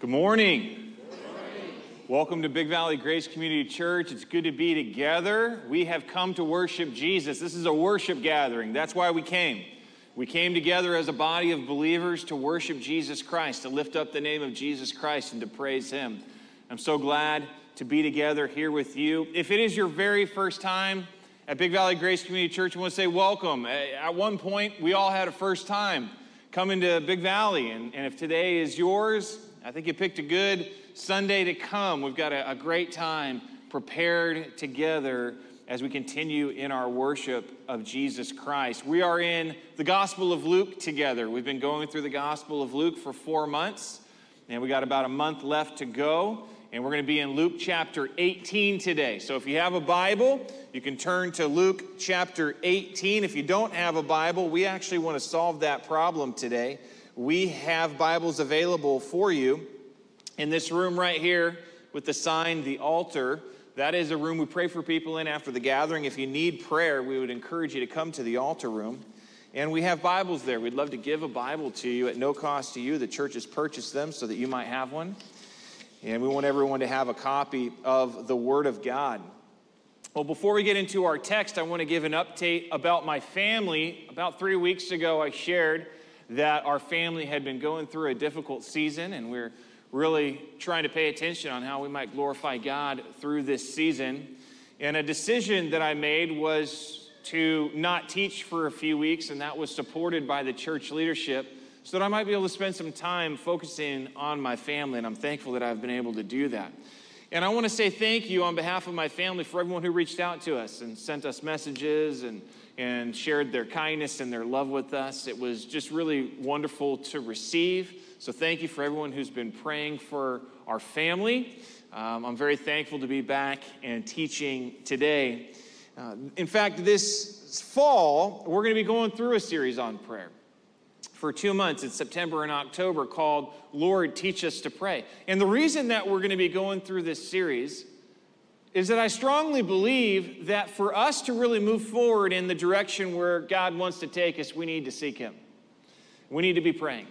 Good morning. Welcome to Big Valley Grace Community Church. It's good to be together. We have come to worship Jesus. This is a worship gathering. That's why we came. We came together as a body of believers to worship Jesus Christ, to lift up the name of Jesus Christ and to praise Him. I'm so glad to be together here with you. If it is your very first time at Big Valley Grace Community Church, I want to say welcome. At one point, we all had a first time coming to Big Valley. And, and if today is yours, I think you picked a good Sunday to come. We've got a, a great time prepared together as we continue in our worship of Jesus Christ. We are in the Gospel of Luke together. We've been going through the Gospel of Luke for four months, and we got about a month left to go. And we're going to be in Luke chapter 18 today. So if you have a Bible, you can turn to Luke chapter 18. If you don't have a Bible, we actually want to solve that problem today we have Bibles available for you in this room right here with the sign, the altar. That is a room we pray for people in after the gathering. If you need prayer, we would encourage you to come to the altar room. And we have Bibles there. We'd love to give a Bible to you at no cost to you. The church has purchased them so that you might have one. And we want everyone to have a copy of the Word of God. Well, before we get into our text, I want to give an update about my family. About three weeks ago, I shared that our family had been going through a difficult season, and we're really trying to pay attention on how we might glorify God through this season. And a decision that I made was to not teach for a few weeks, and that was supported by the church leadership so that I might be able to spend some time focusing on my family, and I'm thankful that I've been able to do that. And I want to say thank you on behalf of my family for everyone who reached out to us and sent us messages and and shared their kindness and their love with us. It was just really wonderful to receive. So, thank you for everyone who's been praying for our family. Um, I'm very thankful to be back and teaching today. Uh, in fact, this fall, we're going to be going through a series on prayer for two months in September and October called Lord, Teach Us to Pray. And the reason that we're going to be going through this series is that I strongly believe that for us to really move forward in the direction where God wants to take us, we need to seek Him. We need to be praying.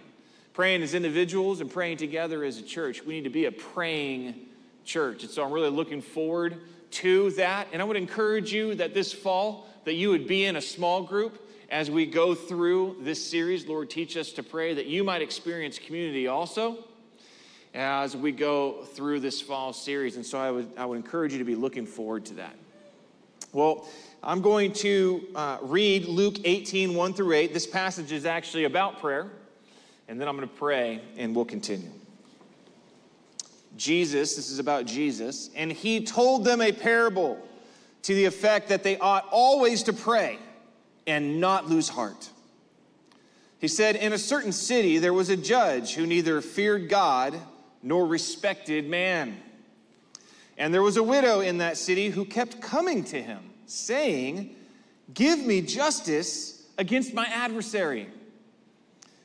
Praying as individuals and praying together as a church. We need to be a praying church. And so I'm really looking forward to that. And I would encourage you that this fall, that you would be in a small group as we go through this series, Lord, teach us to pray, that you might experience community also as we go through this fall series. And so I would, I would encourage you to be looking forward to that. Well, I'm going to uh, read Luke 18, 1 through 8. This passage is actually about prayer. And then I'm going to pray and we'll continue. Jesus, this is about Jesus, and he told them a parable to the effect that they ought always to pray and not lose heart. He said, In a certain city there was a judge who neither feared God nor respected man. And there was a widow in that city who kept coming to him, saying, Give me justice against my adversary.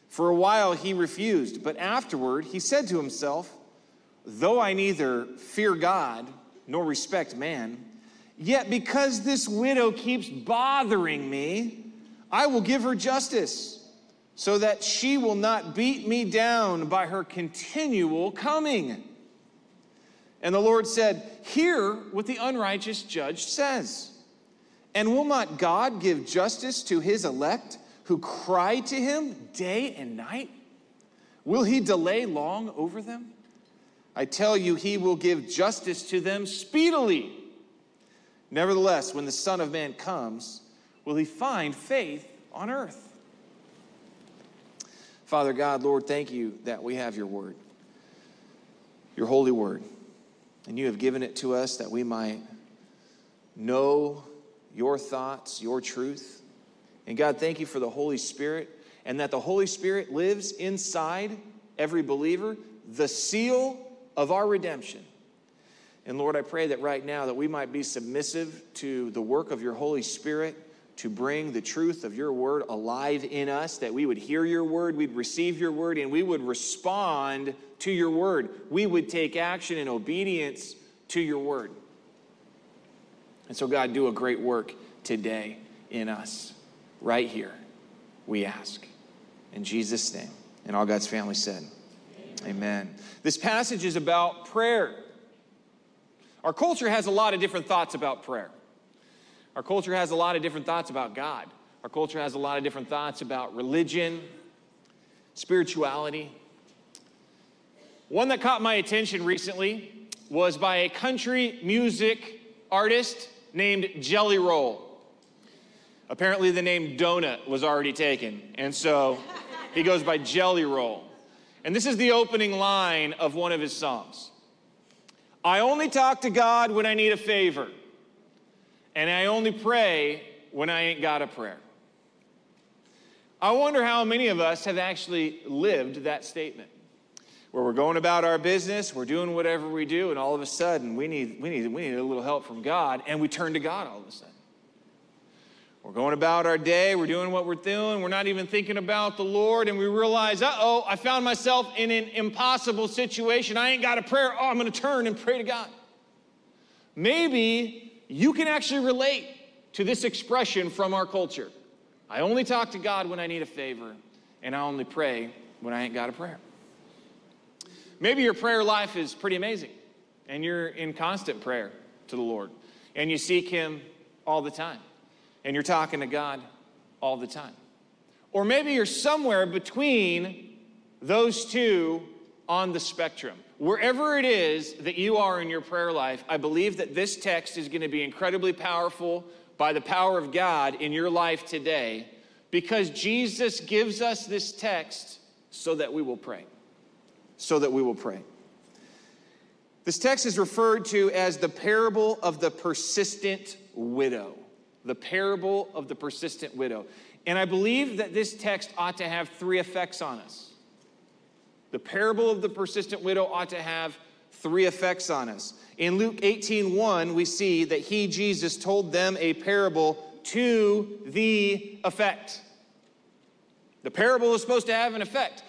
For a while he refused, but afterward he said to himself, Though I neither fear God nor respect man, yet because this widow keeps bothering me, I will give her justice so that she will not beat me down by her continual coming. And the Lord said, Hear what the unrighteous judge says. And will not God give justice to his elect who cry to him day and night? Will he delay long over them? I tell you, he will give justice to them speedily. Nevertheless, when the Son of Man comes, will he find faith on earth? Father God, Lord, thank you that we have your word, your holy word. And you have given it to us that we might know your thoughts, your truth. And God, thank you for the Holy Spirit and that the Holy Spirit lives inside every believer, the seal of our redemption. And Lord, I pray that right now that we might be submissive to the work of your Holy Spirit to bring the truth of your word alive in us, that we would hear your word, we'd receive your word, and we would respond to your word. We would take action in obedience to your word. And so, God, do a great work today in us, right here, we ask. In Jesus' name. And all God's family said, Amen. This passage is about prayer. Our culture has a lot of different thoughts about prayer. Our culture has a lot of different thoughts about God. Our culture has a lot of different thoughts about religion, spirituality. One that caught my attention recently was by a country music artist named Jelly Roll. Apparently, the name Donut was already taken, and so he goes by Jelly Roll. And this is the opening line of one of his songs I only talk to God when I need a favor, and I only pray when I ain't got a prayer. I wonder how many of us have actually lived that statement where we're going about our business, we're doing whatever we do, and all of a sudden we need, we need, we need a little help from God, and we turn to God all of a sudden. We're going about our day, we're doing what we're doing, we're not even thinking about the Lord, and we realize, uh oh, I found myself in an impossible situation. I ain't got a prayer. Oh, I'm going to turn and pray to God. Maybe you can actually relate to this expression from our culture. I only talk to God when I need a favor, and I only pray when I ain't got a prayer. Maybe your prayer life is pretty amazing, and you're in constant prayer to the Lord, and you seek Him all the time and you're talking to God all the time. Or maybe you're somewhere between those two on the spectrum. Wherever it is that you are in your prayer life, I believe that this text is going to be incredibly powerful by the power of God in your life today because Jesus gives us this text so that we will pray. So that we will pray. This text is referred to as the parable of the persistent widow the parable of the persistent widow. And I believe that this text ought to have three effects on us. The parable of the persistent widow ought to have three effects on us. In Luke 18:1, we see that he Jesus told them a parable to the effect. The parable is supposed to have an effect.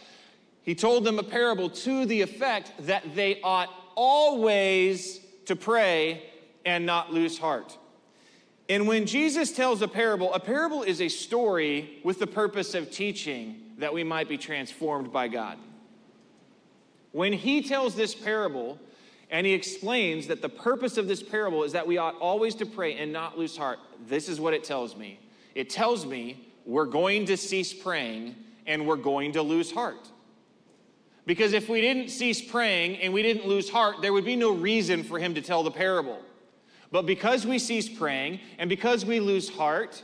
He told them a parable to the effect that they ought always to pray and not lose heart. And when Jesus tells a parable, a parable is a story with the purpose of teaching that we might be transformed by God. When he tells this parable, and he explains that the purpose of this parable is that we ought always to pray and not lose heart, this is what it tells me. It tells me we're going to cease praying and we're going to lose heart. Because if we didn't cease praying and we didn't lose heart, there would be no reason for him to tell the parable. But because we cease praying and because we lose heart,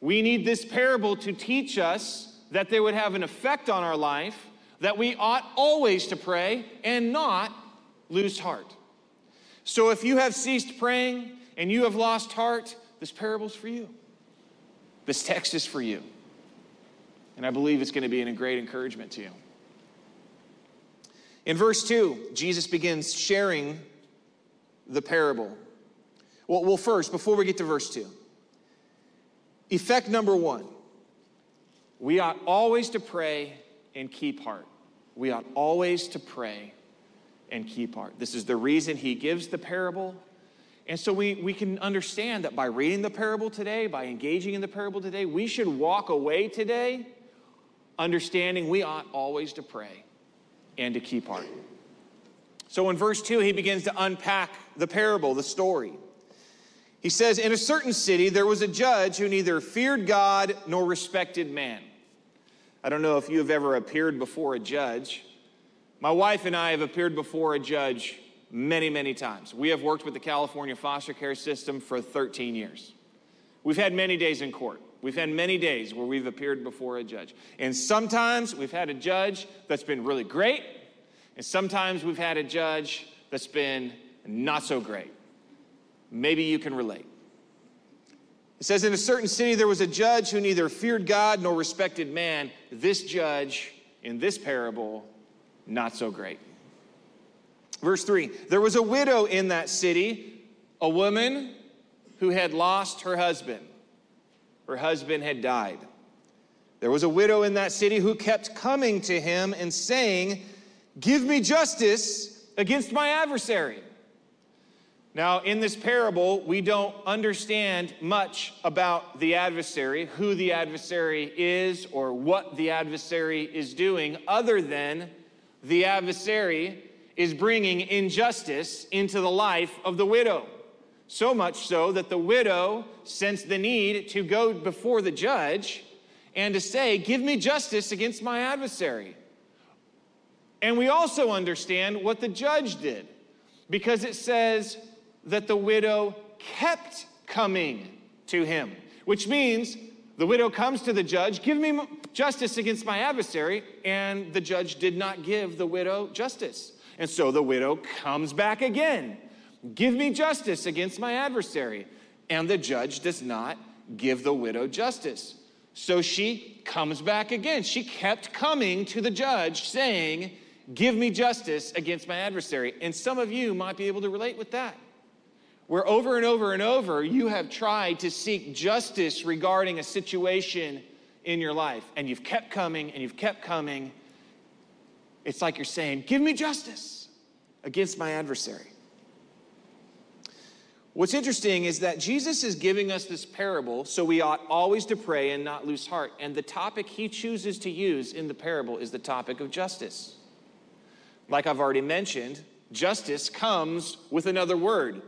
we need this parable to teach us that they would have an effect on our life, that we ought always to pray and not lose heart. So if you have ceased praying and you have lost heart, this parable's for you. This text is for you. And I believe it's going to be a great encouragement to you. In verse 2, Jesus begins sharing the parable. Well, well, first, before we get to verse 2, effect number one we ought always to pray and keep heart. We ought always to pray and keep heart. This is the reason he gives the parable. And so we, we can understand that by reading the parable today, by engaging in the parable today, we should walk away today understanding we ought always to pray and to keep heart. So in verse 2, he begins to unpack the parable, the story. He says, In a certain city, there was a judge who neither feared God nor respected man. I don't know if you have ever appeared before a judge. My wife and I have appeared before a judge many, many times. We have worked with the California foster care system for 13 years. We've had many days in court. We've had many days where we've appeared before a judge. And sometimes we've had a judge that's been really great, and sometimes we've had a judge that's been not so great. Maybe you can relate. It says, In a certain city there was a judge who neither feared God nor respected man. This judge in this parable, not so great. Verse 3 There was a widow in that city, a woman who had lost her husband. Her husband had died. There was a widow in that city who kept coming to him and saying, Give me justice against my adversary. Now, in this parable, we don't understand much about the adversary, who the adversary is, or what the adversary is doing, other than the adversary is bringing injustice into the life of the widow. So much so that the widow sensed the need to go before the judge and to say, Give me justice against my adversary. And we also understand what the judge did because it says that the widow kept coming to him, which means the widow comes to the judge, Give me justice against my adversary. And the judge did not give the widow justice. And so the widow comes back again. Give me justice against my adversary. And the judge does not give the widow justice. So she comes back again. She kept coming to the judge saying, Give me justice against my adversary. And some of you might be able to relate with that. Where over and over and over you have tried to seek justice regarding a situation in your life, and you've kept coming and you've kept coming. It's like you're saying, Give me justice against my adversary. What's interesting is that Jesus is giving us this parable, so we ought always to pray and not lose heart. And the topic he chooses to use in the parable is the topic of justice. Like I've already mentioned, justice comes with another word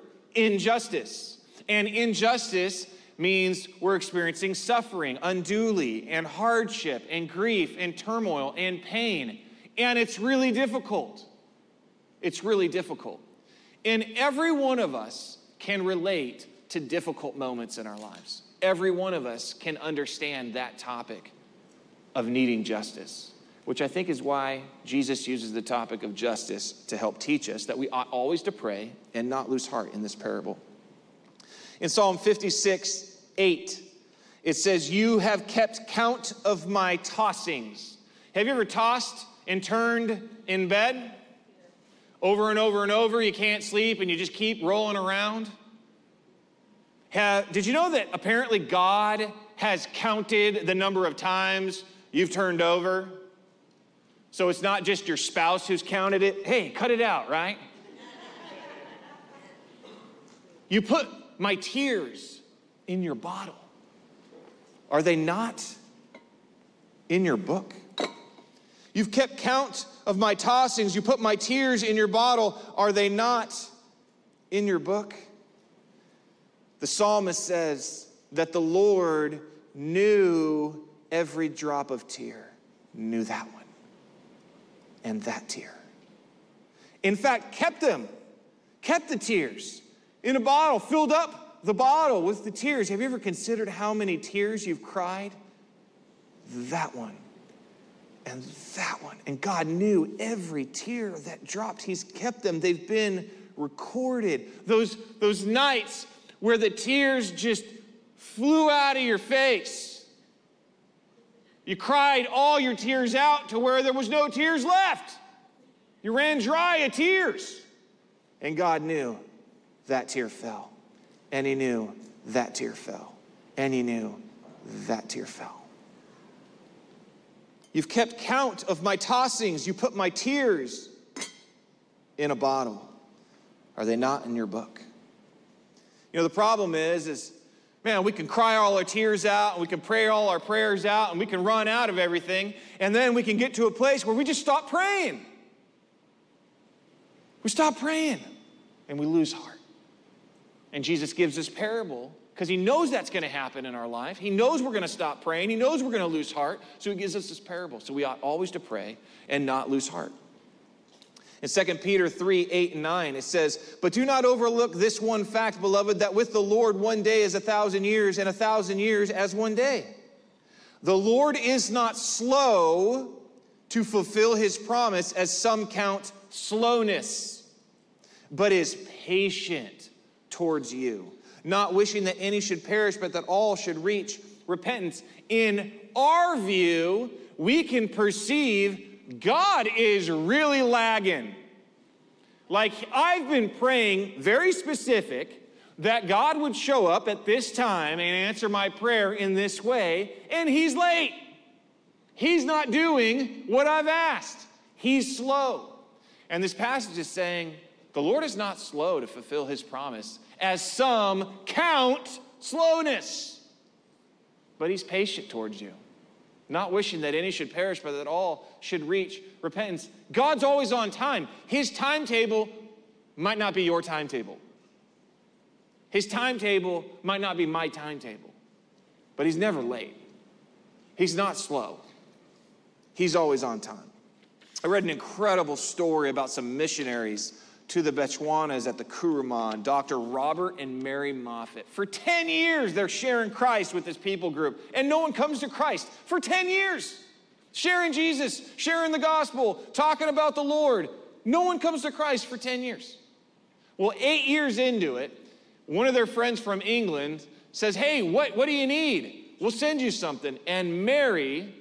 injustice. And injustice means we're experiencing suffering unduly, and hardship, and grief, and turmoil, and pain. And it's really difficult. It's really difficult. And every one of us can relate to difficult moments in our lives. Every one of us can understand that topic of needing justice, which I think is why Jesus uses the topic of justice to help teach us that we ought always to pray and not lose heart in this parable. In Psalm 56, 8, it says, You have kept count of my tossings. Have you ever tossed and turned in bed? over and over and over. You can't sleep and you just keep rolling around. Have, did you know that apparently God has counted the number of times you've turned over? So it's not just your spouse who's counted it. Hey, cut it out, right? you put my tears in your bottle. Are they not in your book? You've kept count of my tossings. You put my tears in your bottle. Are they not in your book? The psalmist says that the Lord knew every drop of tear, knew that one and that tear. In fact, kept them, kept the tears in a bottle, filled up the bottle with the tears. Have you ever considered how many tears you've cried? That one and that one. And God knew every tear that dropped. He's kept them, they've been recorded. Those, those nights where the tears just flew out of your face. You cried all your tears out to where there was no tears left. You ran dry of tears. And God knew that tear fell. And He knew that tear fell. And He knew that tear fell. You've kept count of my tossings. You put my tears in a bottle. Are they not in your book? You know, the problem is, is man, we can cry all our tears out and we can pray all our prayers out and we can run out of everything. And then we can get to a place where we just stop praying. We stop praying and we lose heart. And Jesus gives this parable because he knows that's going to happen in our life. He knows we're going to stop praying. He knows we're going to lose heart. So he gives us this parable. So we ought always to pray and not lose heart. In 2 Peter 3 8 and 9, it says, But do not overlook this one fact, beloved, that with the Lord one day is a thousand years, and a thousand years as one day. The Lord is not slow to fulfill his promise, as some count slowness, but is patient towards you not wishing that any should perish, but that all should reach repentance. In our view, we can perceive God is really lagging. Like I've been praying very specific that God would show up at this time and answer my prayer in this way, and He's late. He's not doing what I've asked. He's slow. And this passage is saying, the Lord is not slow to fulfill His promise as some count slowness. But he's patient towards you. Not wishing that any should perish, but that all should reach repentance. God's always on time. His timetable might not be your timetable. His timetable might not be my timetable, but He's never late. He's not slow. He's always on time. I read an incredible story about some missionaries to the Bechuanas at the Kuruman, Dr. Robert and Mary Moffat. For 10 years, they're sharing Christ with this people group, and no one comes to Christ. For 10 years, sharing Jesus, sharing the gospel, talking about the Lord. No one comes to Christ for 10 years. Well, eight years into it, one of their friends from England says, Hey, what, what do you need? We'll send you something. And Mary,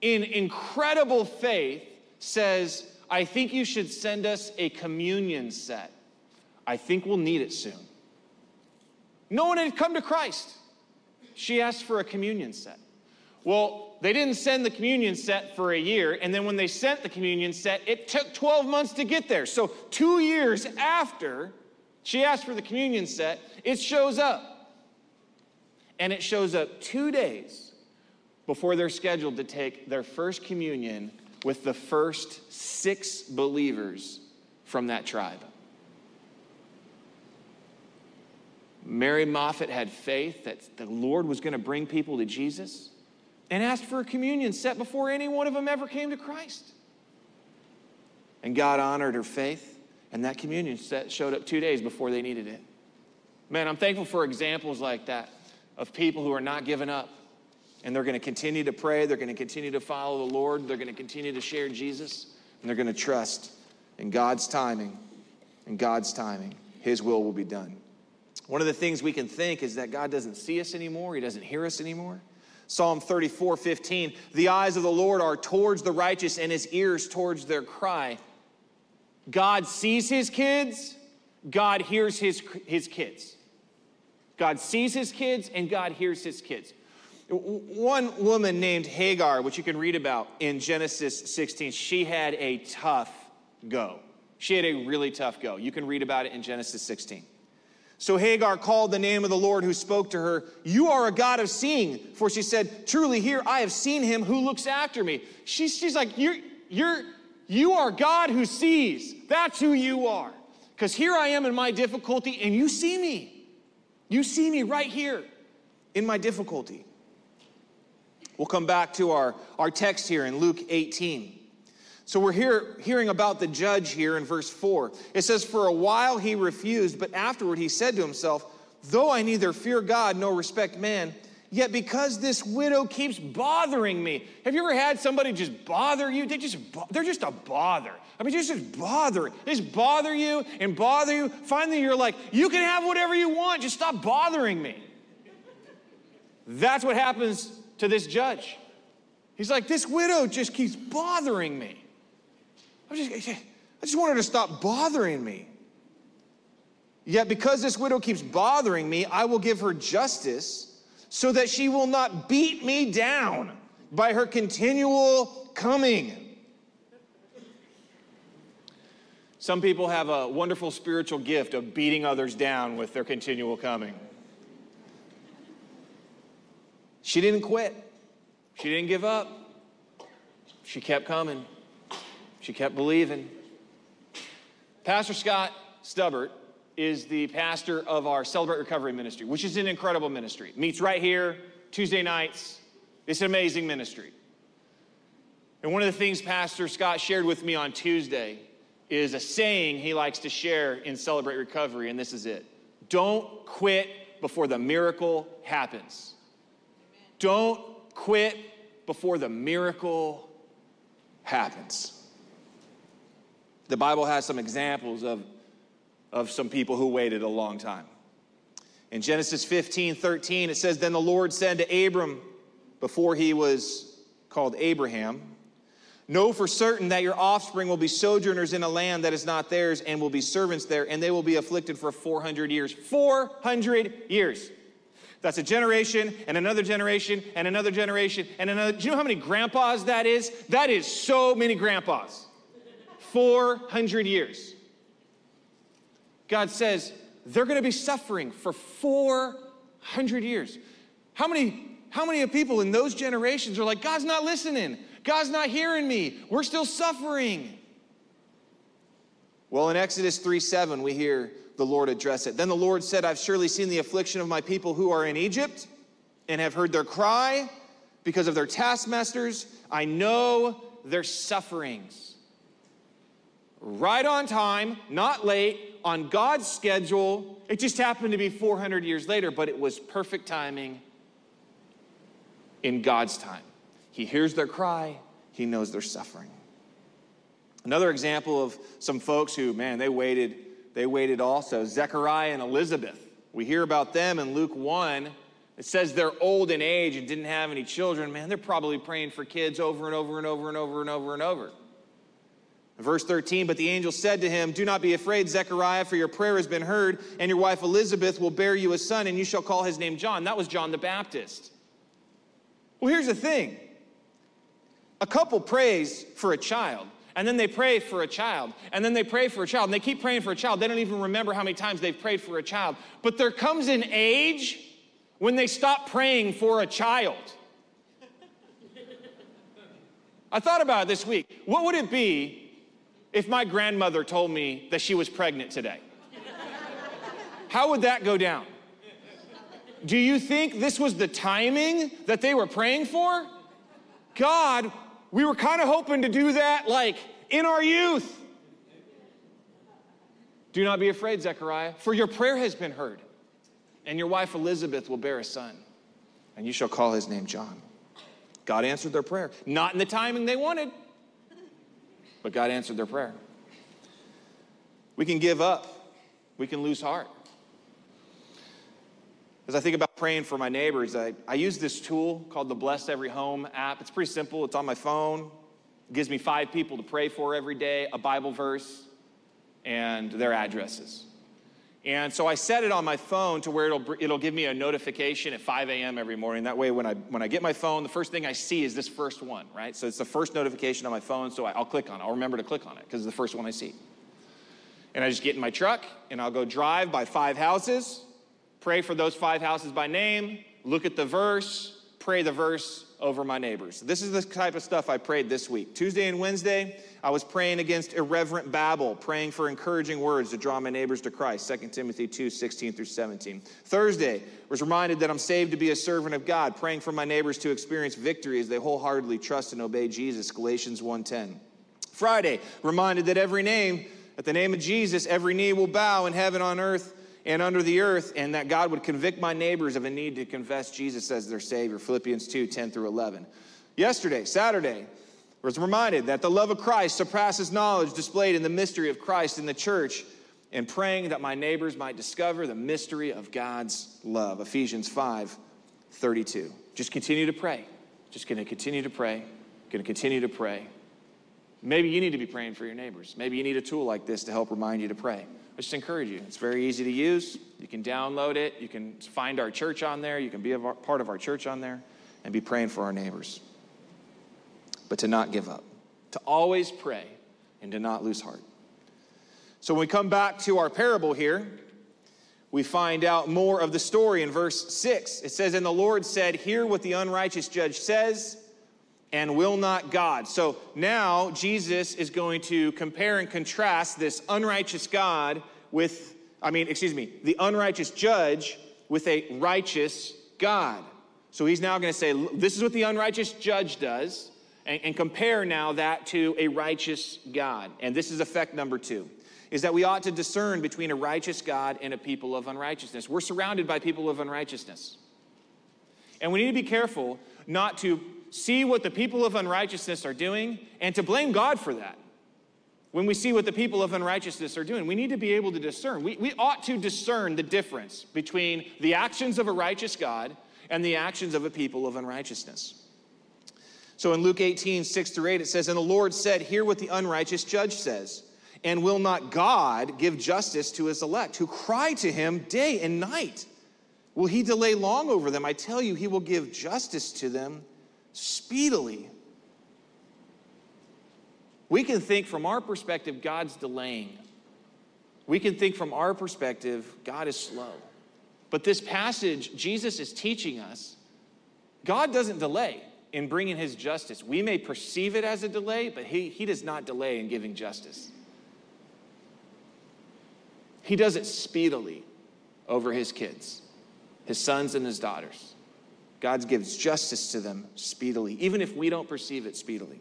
in incredible faith, says, I think you should send us a communion set. I think we'll need it soon. No one had come to Christ. She asked for a communion set. Well, they didn't send the communion set for a year, and then when they sent the communion set, it took 12 months to get there. So, two years after she asked for the communion set, it shows up. And it shows up two days before they're scheduled to take their first communion with the first six believers from that tribe. Mary Moffat had faith that the Lord was going to bring people to Jesus and asked for a communion set before any one of them ever came to Christ. And God honored her faith, and that communion set showed up two days before they needed it. Man, I'm thankful for examples like that of people who are not giving up and they're going to continue to pray. They're going to continue to follow the Lord. They're going to continue to share Jesus. And they're going to trust in God's timing. In God's timing, His will will be done. One of the things we can think is that God doesn't see us anymore, He doesn't hear us anymore. Psalm 34 15, the eyes of the Lord are towards the righteous and His ears towards their cry. God sees His kids, God hears His, his kids. God sees His kids, and God hears His kids. One woman named Hagar, which you can read about in Genesis 16, she had a tough go. She had a really tough go. You can read about it in Genesis 16. So Hagar called the name of the Lord who spoke to her, You are a God of seeing. For she said, Truly, here I have seen him who looks after me. She's, she's like, You're, you're, You are God who sees. That's who you are. Because here I am in my difficulty, and you see me. You see me right here in my difficulty. We'll come back to our, our text here in Luke 18. So we're here hearing about the judge here in verse 4. It says, For a while he refused, but afterward he said to himself, Though I neither fear God nor respect man, yet because this widow keeps bothering me. Have you ever had somebody just bother you? They just they're just a bother. I mean, just just bother. They just bother you and bother you. Finally, you're like, you can have whatever you want. Just stop bothering me. That's what happens to this judge. He's like, This widow just keeps bothering me. I just, I just want her to stop bothering me. Yet, because this widow keeps bothering me, I will give her justice so that she will not beat me down by her continual coming. Some people have a wonderful spiritual gift of beating others down with their continual coming. She didn't quit. She didn't give up. She kept coming. She kept believing. Pastor Scott Stubbert is the pastor of our Celebrate Recovery ministry, which is an incredible ministry. Meets right here Tuesday nights. It's an amazing ministry. And one of the things Pastor Scott shared with me on Tuesday is a saying he likes to share in Celebrate Recovery, and this is it Don't quit before the miracle happens. Don't quit before the miracle happens. The Bible has some examples of, of some people who waited a long time. In Genesis 15 13, it says, Then the Lord said to Abram, before he was called Abraham, Know for certain that your offspring will be sojourners in a land that is not theirs and will be servants there, and they will be afflicted for 400 years. 400 years. That's a generation and another generation and another generation and another. Do you know how many grandpas that is? That is so many grandpas. 400 years. God says they're going to be suffering for 400 years. How many How many of people in those generations are like, God's not listening? God's not hearing me. We're still suffering. Well, in Exodus 3 7, we hear the Lord address it. Then the Lord said, I've surely seen the affliction of my people who are in Egypt and have heard their cry because of their taskmasters. I know their sufferings. Right on time, not late, on God's schedule. It just happened to be 400 years later, but it was perfect timing in God's time. He hears their cry, He knows their suffering. Another example of some folks who, man, they waited, they waited also. Zechariah and Elizabeth. We hear about them in Luke 1 it says they're old in age and didn't have any children. Man, they're probably praying for kids over and over and over and over and over and over. Verse 13, but the angel said to him, Do not be afraid, Zechariah, for your prayer has been heard, and your wife Elizabeth will bear you a son, and you shall call his name John. That was John the Baptist. Well, here's the thing a couple prays for a child, and then they pray for a child, and then they pray for a child, and they keep praying for a child. They don't even remember how many times they've prayed for a child. But there comes an age when they stop praying for a child. I thought about it this week. What would it be if my grandmother told me that she was pregnant today? How would that go down? Do you think this was the timing that they were praying for? God, we were kind of hoping to do that like in our youth. Do not be afraid, Zechariah, for your prayer has been heard and your wife Elizabeth will bear a son, and you shall call his name John. God answered their prayer. Not in the timing they wanted, but God answered their prayer. We can give up, we can lose heart. As I think about praying for my neighbors, I, I use this tool called the Bless Every Home app. It's pretty simple, it's on my phone. It gives me five people to pray for every day, a Bible verse, and their addresses. And so I set it on my phone to where it'll, it'll give me a notification at 5 a.m. every morning. That way, when I, when I get my phone, the first thing I see is this first one, right? So it's the first notification on my phone, so I, will click on it. I'll remember to click on it because it's the first one I see. And I just get in my truck and I'll go drive by five houses, pray for those five houses by name, look at the verse, pray the verse over my neighbors. This is the type of stuff I prayed this week. Tuesday and Wednesday, I was praying against irreverent babble, praying for encouraging words to draw my neighbors to Christ, 2 Timothy 2 16 through 17. Thursday, was reminded that I'm saved to be a servant of God, praying for my neighbors to experience victory as they wholeheartedly trust and obey Jesus, Galatians 1:10. Friday, reminded that every name, at the name of Jesus, every knee will bow in heaven, on earth, and under the earth, and that God would convict my neighbors of a need to confess Jesus as their Savior, Philippians 2 10 through 11. Yesterday, Saturday, was reminded that the love of Christ surpasses knowledge displayed in the mystery of Christ in the church, and praying that my neighbors might discover the mystery of God's love. Ephesians 5 32. Just continue to pray. Just going to continue to pray. Going to continue to pray. Maybe you need to be praying for your neighbors. Maybe you need a tool like this to help remind you to pray. I just encourage you. It's very easy to use. You can download it. You can find our church on there. You can be a part of our church on there and be praying for our neighbors but to not give up, to always pray, and to not lose heart. So when we come back to our parable here, we find out more of the story in verse 6. It says, And the Lord said, Hear what the unrighteous judge says, and will not God. So now Jesus is going to compare and contrast this unrighteous God with, I mean, excuse me, the unrighteous judge with a righteous God. So he's now going to say, This is what the unrighteous judge does and, and compare now that to a righteous God. And this is effect number two is that we ought to discern between a righteous God and a people of unrighteousness. We're surrounded by people of unrighteousness. And we need to be careful not to see what the people of unrighteousness are doing and to blame God for that. When we see what the people of unrighteousness are doing, we need to be able to discern. We, we ought to discern the difference between the actions of a righteous God and the actions of a people of unrighteousness. So in Luke 18, 6 through 8, it says, And the Lord said, Hear what the unrighteous judge says. And will not God give justice to his elect, who cry to him day and night? Will he delay long over them? I tell you, he will give justice to them speedily. We can think from our perspective, God's delaying. We can think from our perspective, God is slow. But this passage, Jesus is teaching us God doesn't delay in bringing his justice. We may perceive it as a delay, but he, he does not delay in giving justice. He does it speedily over his kids, his sons and his daughters. God gives justice to them speedily, even if we don't perceive it speedily.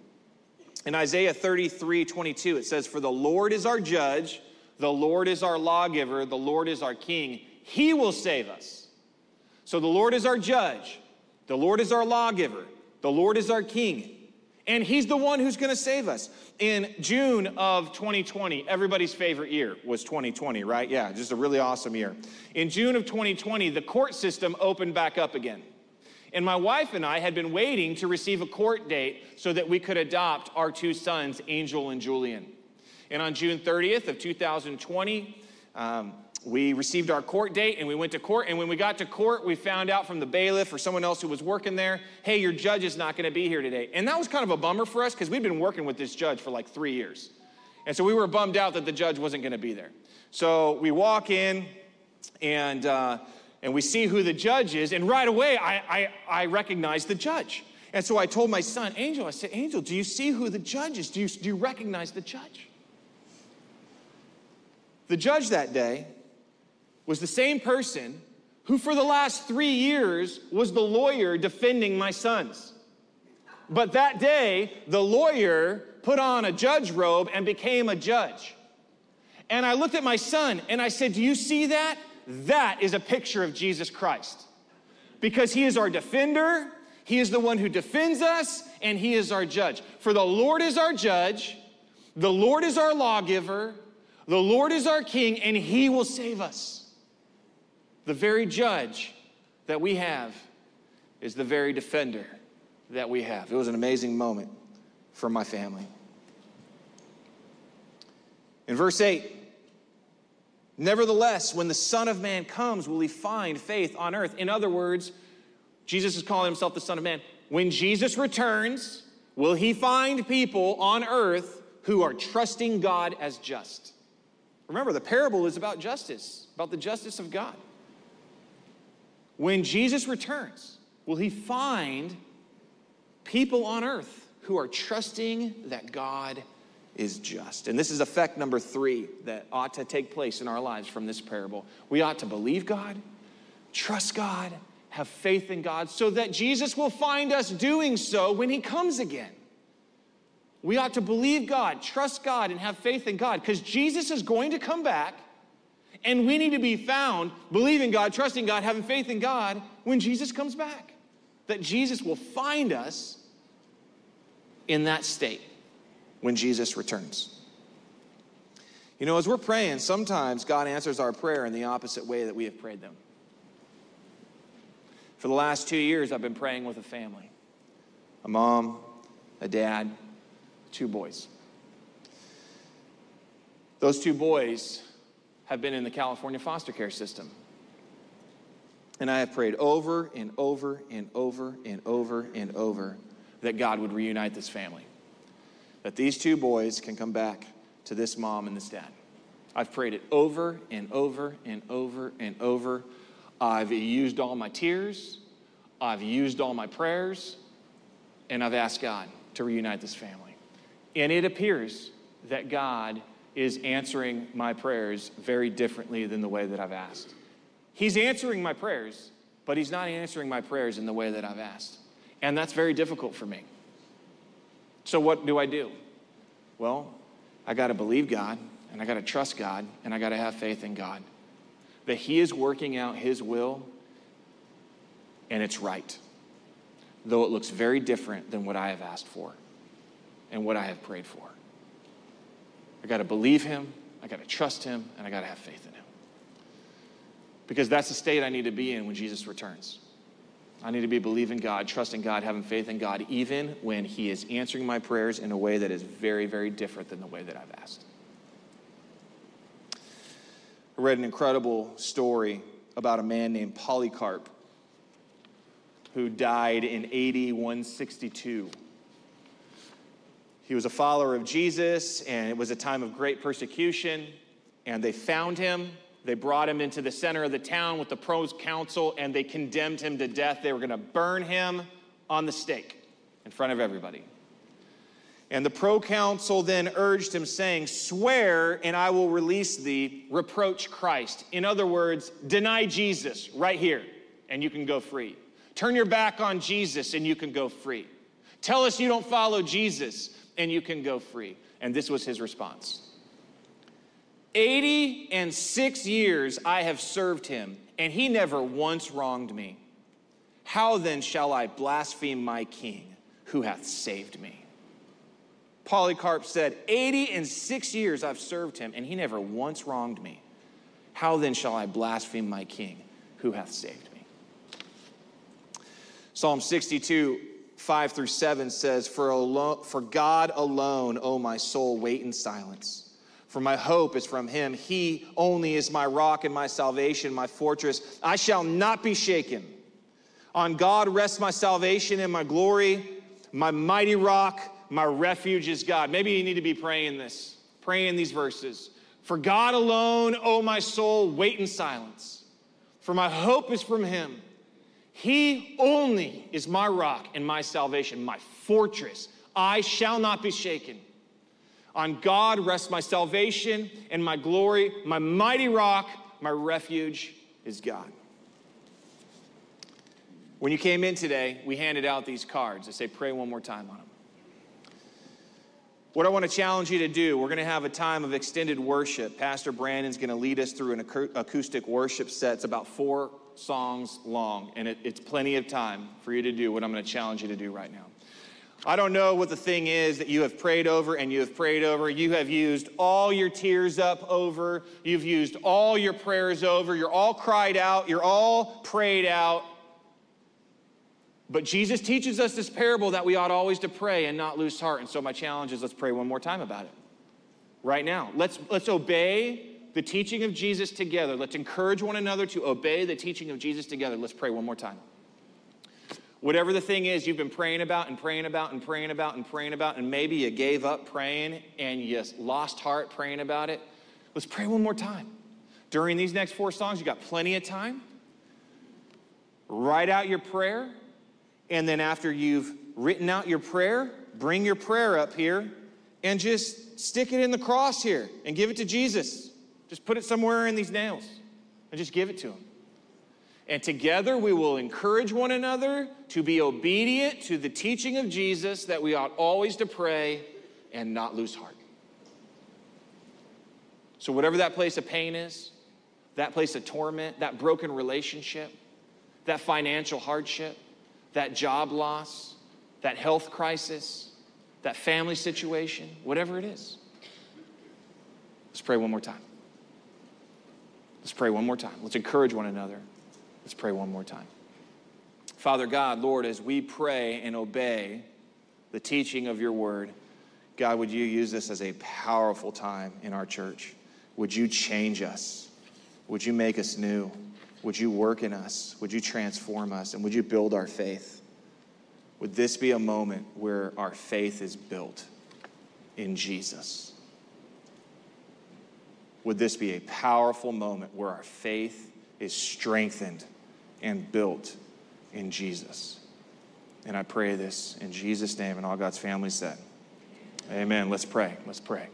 In Isaiah 33 22, it says, For the Lord is our judge, the Lord is our lawgiver, the Lord is our king. He will save us. So the Lord is our judge, the Lord is our lawgiver, the Lord is our king, and He's the one who's going to save us. In June of 2020, everybody's favorite year was 2020, right? Yeah, just a really awesome year. In June of 2020, the court system opened back up again. And my wife and I had been waiting to receive a court date so that we could adopt our two sons, Angel and Julian. And on June 30th of 2020, um, we received our court date and we went to court. And when we got to court, we found out from the bailiff or someone else who was working there, hey, your judge is not going to be here today. And that was kind of a bummer for us because we'd been working with this judge for like three years. And so we were bummed out that the judge wasn't going to be there. So we walk in and, uh, and we see who the judge is. And right away, I, I, I recognize the judge. And so I told my son, Angel, I said, Angel, do you see who the judge is? Do you, do you recognize the judge? The judge that day was the same person who, for the last three years, was the lawyer defending my sons. But that day, the lawyer put on a judge robe and became a judge. And I looked at my son and I said, Do you see that? That is a picture of Jesus Christ. Because he is our defender, he is the one who defends us, and he is our judge. For the Lord is our judge, the Lord is our lawgiver, the Lord is our king, and he will save us. The very judge that we have is the very defender that we have. It was an amazing moment for my family. In verse 8, nevertheless, when the Son of Man comes, will he find faith on earth? In other words, Jesus is calling himself the Son of Man. When Jesus returns, will he find people on earth who are trusting God as just? Remember, the parable is about justice, about the justice of God. When Jesus returns, will he find people on earth who are trusting that God is just? And this is effect number three that ought to take place in our lives from this parable. We ought to believe God, trust God, have faith in God, so that Jesus will find us doing so when he comes again. We ought to believe God, trust God, and have faith in God because Jesus is going to come back and we need to be found believing God, trusting God, having faith in God when Jesus comes back. That Jesus will find us in that state when Jesus returns. You know, as we're praying, sometimes God answers our prayer in the opposite way that we have prayed them. For the last two years, I've been praying with a family a mom, a dad, two boys. Those two boys have been in the California foster care system. And I have prayed over and over and over and over and over that God would reunite this family. That these two boys can come back to this mom and this dad. I've prayed it over and over and over and over. I've used all my tears, I've used all my prayers, and I've asked God to reunite this family. And it appears that God is answering my prayers very differently than the way that I've asked. He's answering my prayers, but He's not answering my prayers in the way that I've asked. And that's very difficult for me. So, what do I do? Well, I got to believe God, and I got to trust God, and I got to have faith in God that He is working out His will, and it's right, though it looks very different than what I have asked for and what I have prayed for. I got to believe him, I got to trust him, and I got to have faith in him. Because that's the state I need to be in when Jesus returns. I need to be believing God, trusting God, having faith in God, even when He is answering my prayers in a way that is very, very different than the way that I've asked. I read an incredible story about a man named Polycarp who died in AD 162. He was a follower of Jesus, and it was a time of great persecution. And they found him They brought him into the center of the town with the proconsul and they condemned him to death. They were going to burn him on the stake in front of everybody. And the proconsul then urged him, saying, Swear, and I will release thee. Reproach Christ. In other words, deny Jesus right here, and you can go free. Turn your back on Jesus, and you can go free. Tell us you don't follow Jesus, and you can go free. And this was his response 80 and six years I have served him, and he never once wronged me. How then shall I blaspheme my king who hath saved me? Polycarp said, 80 and six years I've served him, and he never once wronged me. How then shall I blaspheme my king who hath saved me? Psalm 62, 5 through 7 says, For, for God alone, O my soul, wait in silence. For my hope is from him. He only is my rock and my salvation, my fortress. I shall not be shaken. On God rests my salvation and my glory, my mighty rock my refuge is God. Maybe you need to be praying this, praying these verses. For God alone, O my soul, wait in silence. For my hope is from him. He only is my rock and my salvation, my fortress. I shall not be shaken. On God rests my salvation and my glory. My mighty rock, my refuge is God. When you came in today, we handed out these cards. I say, pray one more time on them. What I want to challenge you to do, we're going to have a time of extended worship. Pastor Brandon's going to lead us through an acoustic worship set. It's about four songs long, and it, it's plenty of time for you to do what I'm going to challenge you to do right now. I don't know what the thing is that you have prayed over and you have prayed over. You have used all your tears up over. You've used all your prayers over. You're all cried out. You're all prayed out. But Jesus teaches us this parable that we ought always to pray and not lose heart. And so my challenge is let's pray one more time about it. Right now. Let's let's obey the teaching of Jesus together. Let's encourage one another to obey the teaching of Jesus together. Let's pray one more time. Whatever the thing is you've been praying about and praying about and praying about and praying about, and maybe you gave up praying and you lost heart praying about it, let's pray one more time. During these next four songs, you got plenty of time. Write out your prayer and then after you've written out your prayer, bring your prayer up here and just stick it in the cross here and give it to Jesus. Just put it somewhere in these nails and just give it to him. And together we will encourage one another to be obedient to the teaching of Jesus that we ought always to pray and not lose heart. So, whatever that place of pain is, that place of torment, that broken relationship, that financial hardship, that job loss, that health crisis, that family situation, whatever it is. Let's pray one more time. Let's pray one more time. Let's encourage one another. Let's pray one more time. Father God, Lord, as we pray and obey the teaching of your word, God, would you use this as a powerful time in our church? Would you change us? Would you make us new? Would you work in us? Would you transform us? And would you build our faith? Would this be a moment where our faith is built in Jesus? Would this be a powerful moment where our faith is strengthened and built in Jesus? And I pray this in Jesus' name, and all God's family said, Amen. Let's pray. Let's pray.